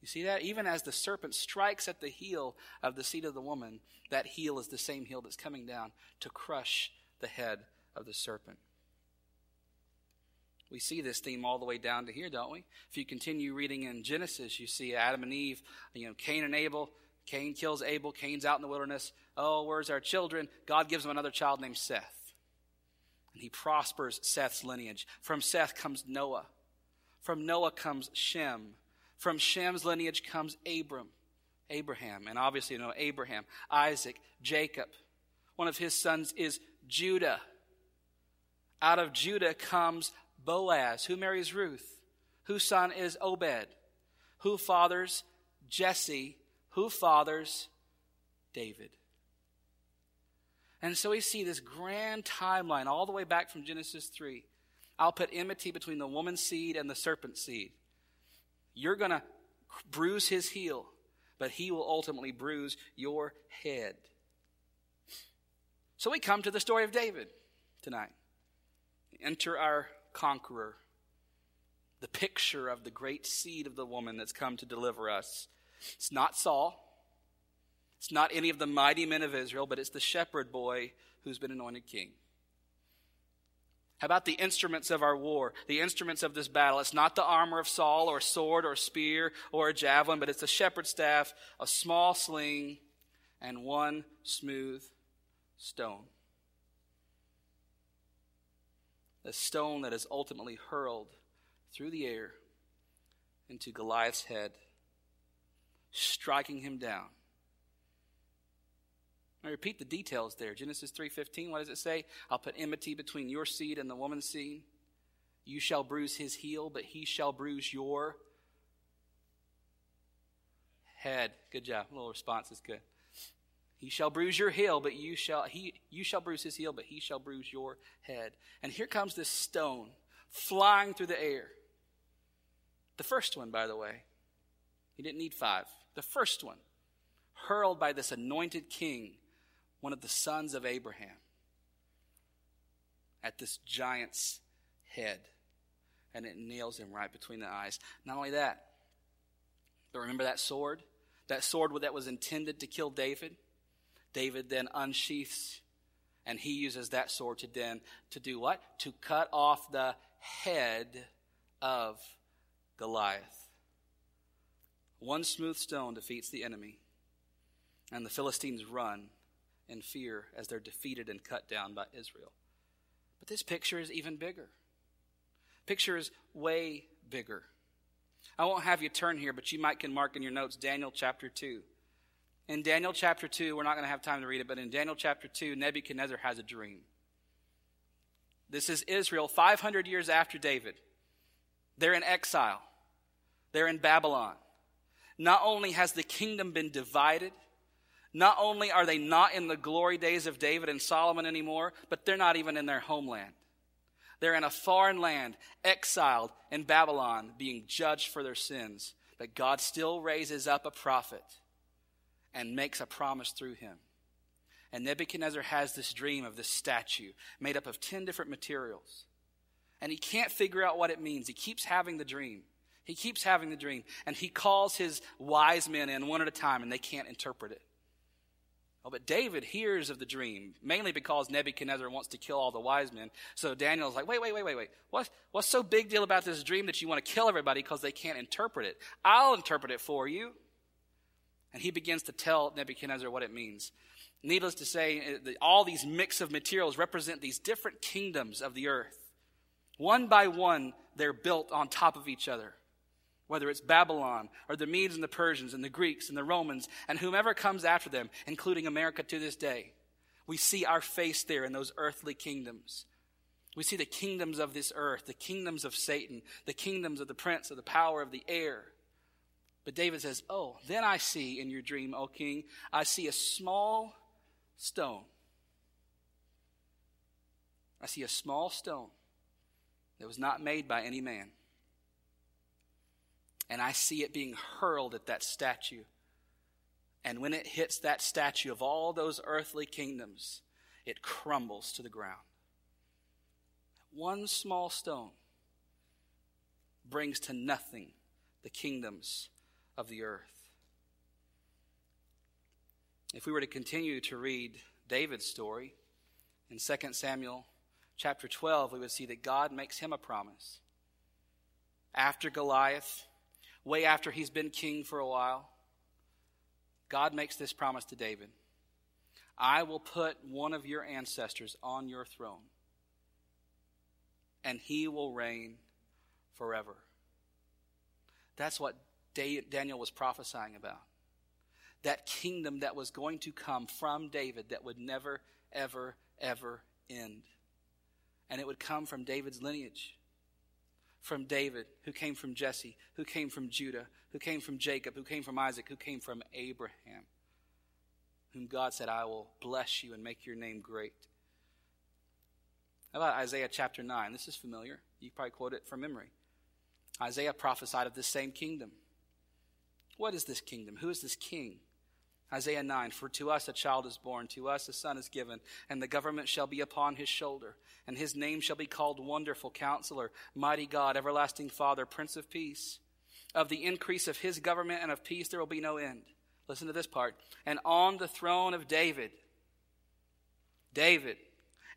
You see that? Even as the serpent strikes at the heel of the seed of the woman, that heel is the same heel that's coming down to crush the head of the serpent. We see this theme all the way down to here, don't we? If you continue reading in Genesis, you see Adam and Eve, you know, Cain and Abel. Cain kills Abel. Cain's out in the wilderness. Oh, where's our children? God gives him another child named Seth. And he prospers Seth's lineage. From Seth comes Noah. From Noah comes Shem. From Shem's lineage comes Abram, Abraham. And obviously, you know, Abraham, Isaac, Jacob. One of his sons is Judah. Out of Judah comes Boaz, who marries Ruth, whose son is Obed, who fathers Jesse, who fathers David. And so we see this grand timeline all the way back from Genesis 3. I'll put enmity between the woman's seed and the serpent's seed. You're going to bruise his heel, but he will ultimately bruise your head. So we come to the story of David tonight. Enter our conqueror, the picture of the great seed of the woman that's come to deliver us. It's not Saul. It's not any of the mighty men of Israel, but it's the shepherd boy who's been anointed king. How about the instruments of our war, the instruments of this battle? It's not the armor of Saul or sword or spear or a javelin, but it's a shepherd's staff, a small sling, and one smooth stone. the stone that is ultimately hurled through the air into Goliath's head, striking him down. I repeat the details there. Genesis 3:15, what does it say? I'll put enmity between your seed and the woman's seed. You shall bruise his heel, but he shall bruise your head. Good job. A little response is good. He shall bruise your heel, but you shall he you shall bruise his heel, but he shall bruise your head. And here comes this stone flying through the air. The first one, by the way. He didn't need five. The first one, hurled by this anointed king, one of the sons of Abraham, at this giant's head. And it nails him right between the eyes. Not only that, but remember that sword? That sword that was intended to kill David? David then unsheaths and he uses that sword to then to do what? To cut off the head of Goliath. One smooth stone defeats the enemy, and the Philistines run in fear as they're defeated and cut down by Israel. But this picture is even bigger. Picture is way bigger. I won't have you turn here, but you might can mark in your notes Daniel chapter 2. In Daniel chapter 2, we're not going to have time to read it, but in Daniel chapter 2, Nebuchadnezzar has a dream. This is Israel 500 years after David. They're in exile, they're in Babylon. Not only has the kingdom been divided, not only are they not in the glory days of David and Solomon anymore, but they're not even in their homeland. They're in a foreign land, exiled in Babylon, being judged for their sins. But God still raises up a prophet and makes a promise through him. And Nebuchadnezzar has this dream of this statue made up of 10 different materials. And he can't figure out what it means. He keeps having the dream. He keeps having the dream. And he calls his wise men in one at a time, and they can't interpret it. Oh, but David hears of the dream, mainly because Nebuchadnezzar wants to kill all the wise men. So Daniel's like, wait, wait, wait, wait, wait. What, what's so big deal about this dream that you want to kill everybody because they can't interpret it? I'll interpret it for you. And he begins to tell Nebuchadnezzar what it means. Needless to say, all these mix of materials represent these different kingdoms of the earth. One by one, they're built on top of each other. Whether it's Babylon or the Medes and the Persians and the Greeks and the Romans and whomever comes after them, including America to this day, we see our face there in those earthly kingdoms. We see the kingdoms of this earth, the kingdoms of Satan, the kingdoms of the prince of the power of the air. But David says, Oh, then I see in your dream, O king, I see a small stone. I see a small stone that was not made by any man. And I see it being hurled at that statue. And when it hits that statue of all those earthly kingdoms, it crumbles to the ground. One small stone brings to nothing the kingdoms of the earth. If we were to continue to read David's story in 2 Samuel chapter 12, we would see that God makes him a promise. After Goliath, way after he's been king for a while, God makes this promise to David I will put one of your ancestors on your throne, and he will reign forever. That's what Daniel was prophesying about. That kingdom that was going to come from David that would never, ever, ever end. And it would come from David's lineage. From David, who came from Jesse, who came from Judah, who came from Jacob, who came from Isaac, who came from Abraham, whom God said, I will bless you and make your name great. How about Isaiah chapter 9? This is familiar. You probably quote it from memory. Isaiah prophesied of this same kingdom. What is this kingdom? Who is this king? Isaiah 9 For to us a child is born, to us a son is given, and the government shall be upon his shoulder. And his name shall be called Wonderful Counselor, Mighty God, Everlasting Father, Prince of Peace. Of the increase of his government and of peace there will be no end. Listen to this part. And on the throne of David, David,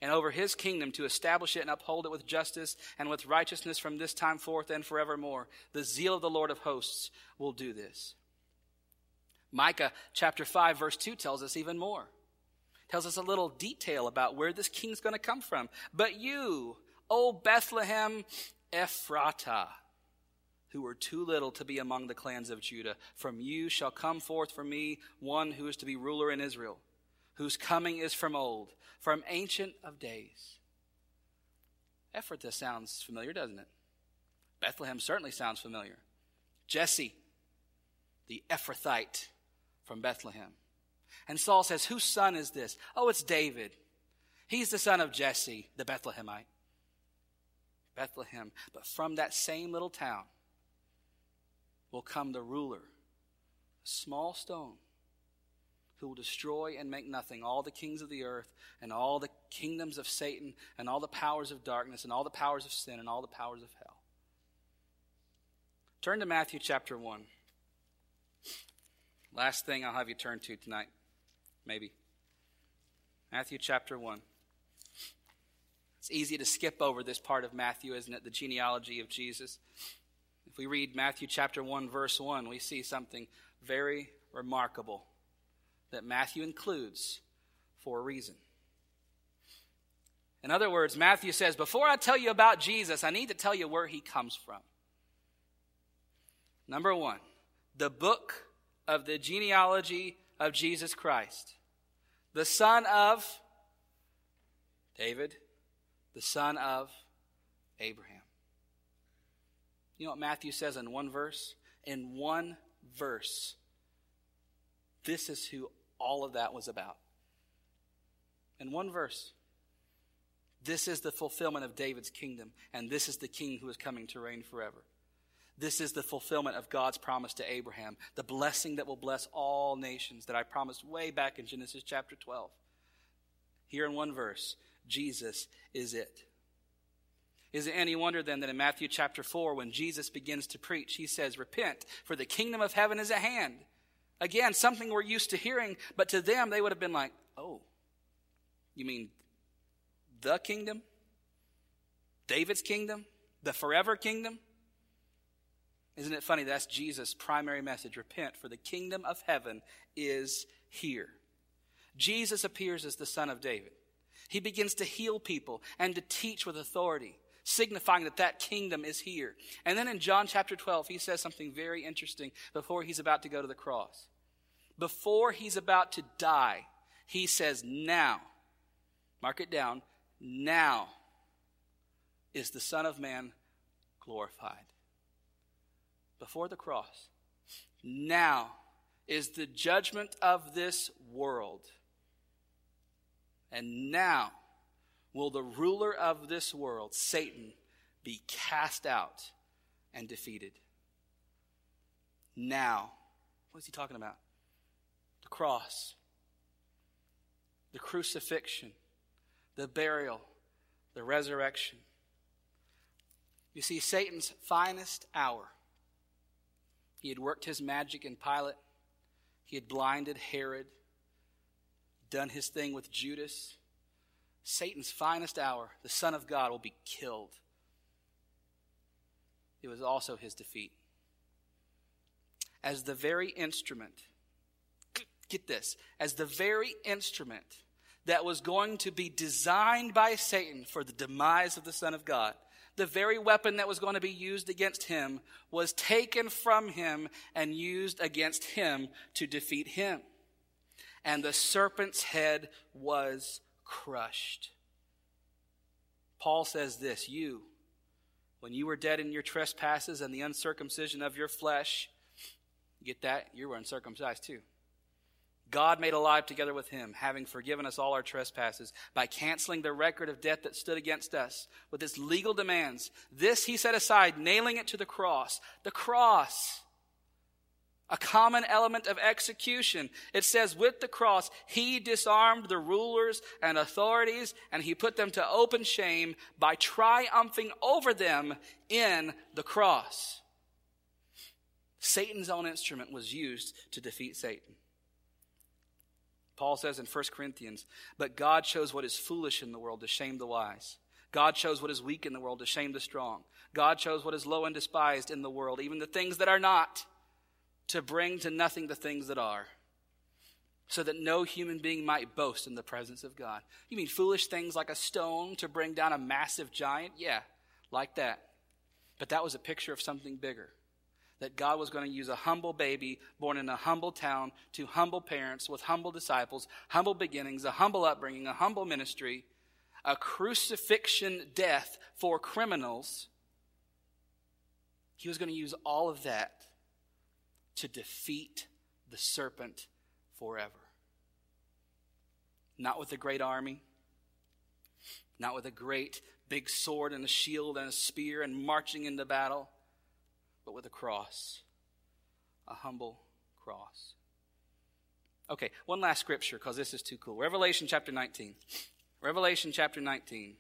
and over his kingdom to establish it and uphold it with justice and with righteousness from this time forth and forevermore. The zeal of the Lord of hosts will do this. Micah chapter 5 verse 2 tells us even more. Tells us a little detail about where this king's going to come from. But you, O Bethlehem Ephrathah, who were too little to be among the clans of Judah, from you shall come forth for me one who is to be ruler in Israel, whose coming is from old, from ancient of days. Ephrathah sounds familiar, doesn't it? Bethlehem certainly sounds familiar. Jesse, the Ephrathite from Bethlehem. And Saul says, Whose son is this? Oh, it's David. He's the son of Jesse, the Bethlehemite. Bethlehem. But from that same little town will come the ruler, a small stone, who will destroy and make nothing all the kings of the earth and all the kingdoms of Satan and all the powers of darkness and all the powers of sin and all the powers of hell. Turn to Matthew chapter 1. Last thing I'll have you turn to tonight, maybe. Matthew chapter 1. It's easy to skip over this part of Matthew, isn't it? The genealogy of Jesus. If we read Matthew chapter 1, verse 1, we see something very remarkable that Matthew includes for a reason. In other words, Matthew says, Before I tell you about Jesus, I need to tell you where he comes from. Number one, the book of the genealogy of Jesus Christ, the son of David, the son of Abraham. You know what Matthew says in one verse? In one verse, this is who all of that was about. In one verse. This is the fulfillment of David's kingdom, and this is the king who is coming to reign forever. This is the fulfillment of God's promise to Abraham, the blessing that will bless all nations that I promised way back in Genesis chapter 12. Here in one verse, Jesus is it. Is it any wonder then that in Matthew chapter 4, when Jesus begins to preach, he says, Repent, for the kingdom of heaven is at hand. Again, something we're used to hearing, but to them, they would have been like, Oh, you mean the kingdom? David's kingdom? The forever kingdom? Isn't it funny? That's Jesus' primary message. Repent, for the kingdom of heaven is here. Jesus appears as the Son of David. He begins to heal people and to teach with authority, signifying that that kingdom is here. And then in John chapter 12, he says something very interesting before he's about to go to the cross. Before he's about to die, he says, Now, mark it down, now is the Son of Man glorified before the cross. Now is the judgment of this world. And now will the ruler of this world, Satan, be cast out and defeated. Now. What is he talking about? The cross, the crucifixion, the burial, the resurrection. You see, Satan's finest hour. He had worked his magic in Pilate, he had blinded Herod, done his thing with Judas. Satan's finest hour, the Son of God, will be killed. It was also his defeat. As the very instrument, get this, as the very instrument that was going to be designed by Satan for the demise of the Son of God, the very weapon that was going to be used against him was taken from him and used against him to defeat him. And the serpent's head was crushed. Paul says this You, when you were dead in your trespasses and the uncircumcision of your flesh, get that? You were uncircumcised too. God made alive together with him, having forgiven us all our trespasses by canceling the record of debt that stood against us with its legal demands. This he set aside, nailing it to the cross. The cross. A common element of execution. It says, with the cross, he disarmed the rulers and authorities and he put them to open shame by triumphing over them in the cross. Satan's own instrument was used to defeat Satan. Paul says in 1 Corinthians, but God chose what is foolish in the world to shame the wise. God chose what is weak in the world to shame the strong. God chose what is low and despised in the world, even the things that are not, to bring to nothing the things that are, so that no human being might boast in the presence of God. You mean foolish things like a stone to bring down a massive giant? Yeah, like that. But that was a picture of something bigger that God was going to use a humble baby born in a humble town to humble parents with humble disciples, humble beginnings, a humble upbringing, a humble ministry, a crucifixion death for criminals. He was going to use all of that to defeat the serpent forever. Not with a great army, not with a great big sword and a shield and a spear and marching into battle but with a cross, a humble cross. Okay, one last scripture because this is too cool. Revelation chapter 19. Revelation chapter 19.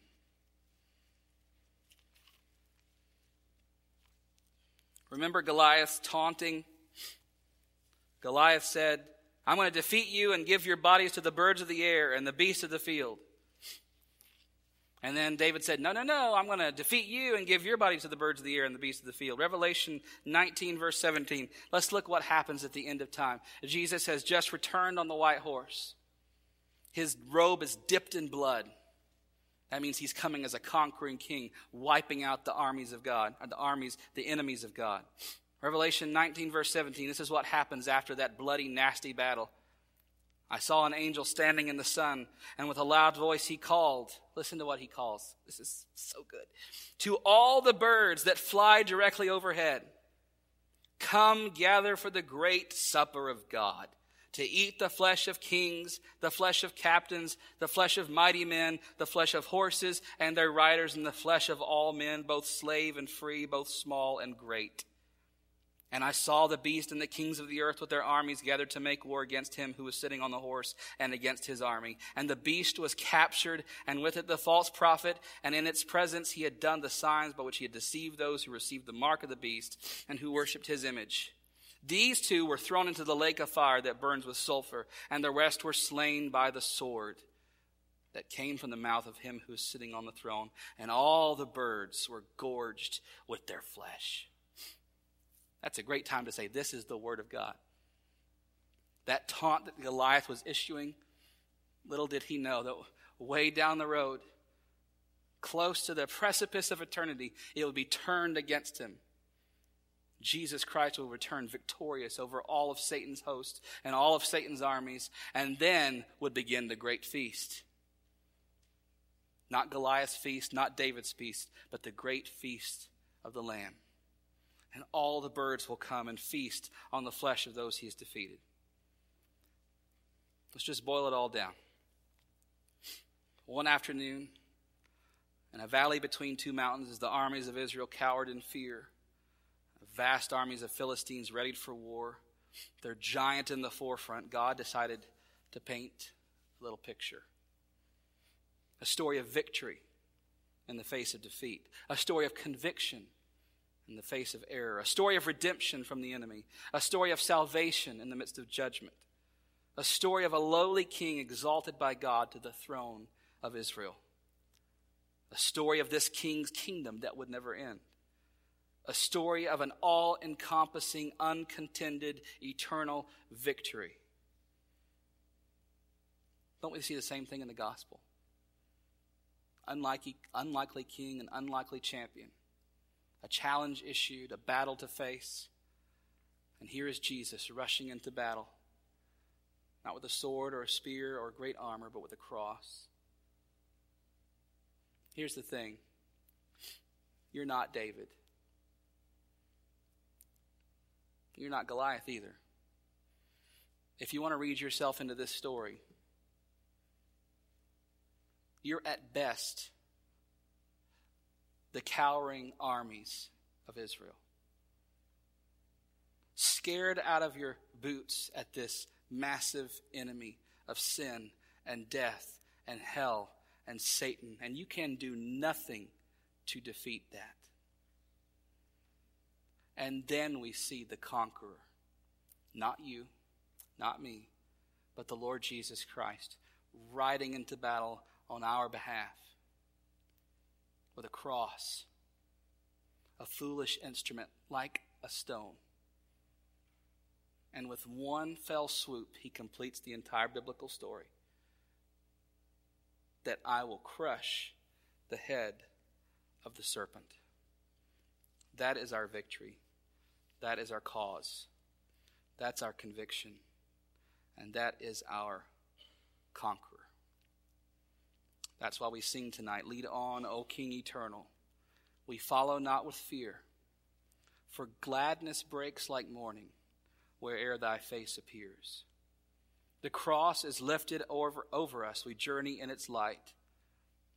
Remember Goliath taunting? Goliath said, I'm going to defeat you and give your bodies to the birds of the air and the beasts of the field. And then David said, No, no, no, I'm going to defeat you and give your body to the birds of the air and the beasts of the field. Revelation 19, verse 17. Let's look what happens at the end of time. Jesus has just returned on the white horse. His robe is dipped in blood. That means he's coming as a conquering king, wiping out the armies of God, uh, the armies, the enemies of God. Revelation 19, verse 17. This is what happens after that bloody, nasty battle. I saw an angel standing in the sun, and with a loud voice he called. Listen to what he calls. This is so good. To all the birds that fly directly overhead, come gather for the great supper of God, to eat the flesh of kings, the flesh of captains, the flesh of mighty men, the flesh of horses and their riders, and the flesh of all men, both slave and free, both small and great. And I saw the beast and the kings of the earth with their armies gathered to make war against him who was sitting on the horse and against his army. And the beast was captured, and with it the false prophet, and in its presence he had done the signs by which he had deceived those who received the mark of the beast and who worshipped his image. These two were thrown into the lake of fire that burns with sulfur, and the rest were slain by the sword that came from the mouth of him who was sitting on the throne, and all the birds were gorged with their flesh. That's a great time to say, This is the Word of God. That taunt that Goliath was issuing, little did he know that way down the road, close to the precipice of eternity, it would be turned against him. Jesus Christ will return victorious over all of Satan's hosts and all of Satan's armies, and then would begin the great feast. Not Goliath's feast, not David's feast, but the great feast of the Lamb and all the birds will come and feast on the flesh of those he has defeated. Let's just boil it all down. One afternoon, in a valley between two mountains, as the armies of Israel cowered in fear, vast armies of Philistines readied for war, their giant in the forefront, God decided to paint a little picture. a story of victory in the face of defeat, a story of conviction in the face of error, a story of redemption from the enemy, a story of salvation in the midst of judgment, a story of a lowly king exalted by God to the throne of Israel, a story of this king's kingdom that would never end, a story of an all encompassing, uncontended, eternal victory. Don't we see the same thing in the gospel? Unlikely, unlikely king and unlikely champion a challenge issued, a battle to face. And here is Jesus rushing into battle, not with a sword or a spear or great armor, but with a cross. Here's the thing you're not David, you're not Goliath either. If you want to read yourself into this story, you're at best the cowering armies of Israel. Scared out of your boots at this massive enemy of sin and death and hell and Satan, and you can do nothing to defeat that. And then we see the conqueror. Not you, not me, but the Lord Jesus Christ riding into battle on our behalf with a cross, a foolish instrument like a stone. And with one fell swoop, he completes the entire biblical story that I will crush the head of the serpent. That is our victory. That is our cause. That's our conviction. And that is our conqueror. That's why we sing tonight Lead on, O King eternal. We follow not with fear, for gladness breaks like morning where'er thy face appears. The cross is lifted over, over us. We journey in its light.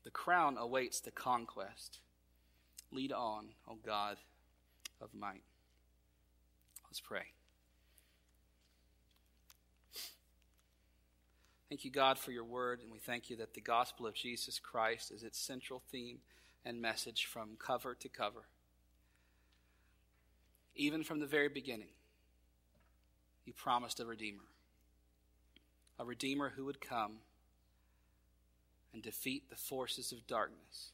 The crown awaits the conquest. Lead on, O God of might. Let's pray. Thank you, God, for your word, and we thank you that the gospel of Jesus Christ is its central theme and message from cover to cover. Even from the very beginning, you promised a Redeemer, a Redeemer who would come and defeat the forces of darkness,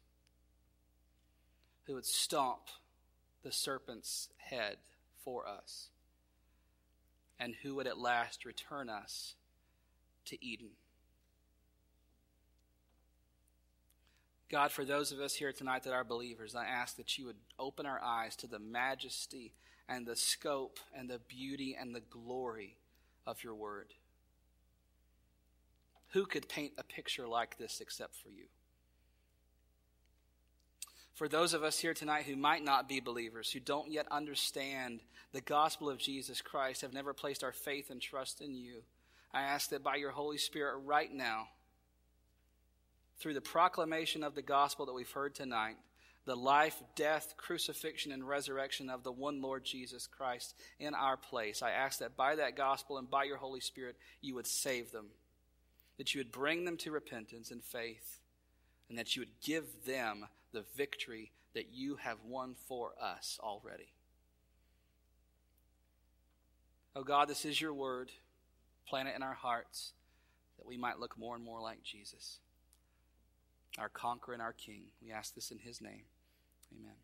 who would stomp the serpent's head for us, and who would at last return us to Eden. God, for those of us here tonight that are believers, I ask that you would open our eyes to the majesty and the scope and the beauty and the glory of your word. Who could paint a picture like this except for you? For those of us here tonight who might not be believers, who don't yet understand the gospel of Jesus Christ, have never placed our faith and trust in you, I ask that by your Holy Spirit right now, through the proclamation of the gospel that we've heard tonight, the life, death, crucifixion, and resurrection of the one Lord Jesus Christ in our place, I ask that by that gospel and by your Holy Spirit, you would save them, that you would bring them to repentance and faith, and that you would give them the victory that you have won for us already. Oh God, this is your word. Plant it in our hearts that we might look more and more like Jesus, our conqueror and our king. We ask this in his name. Amen.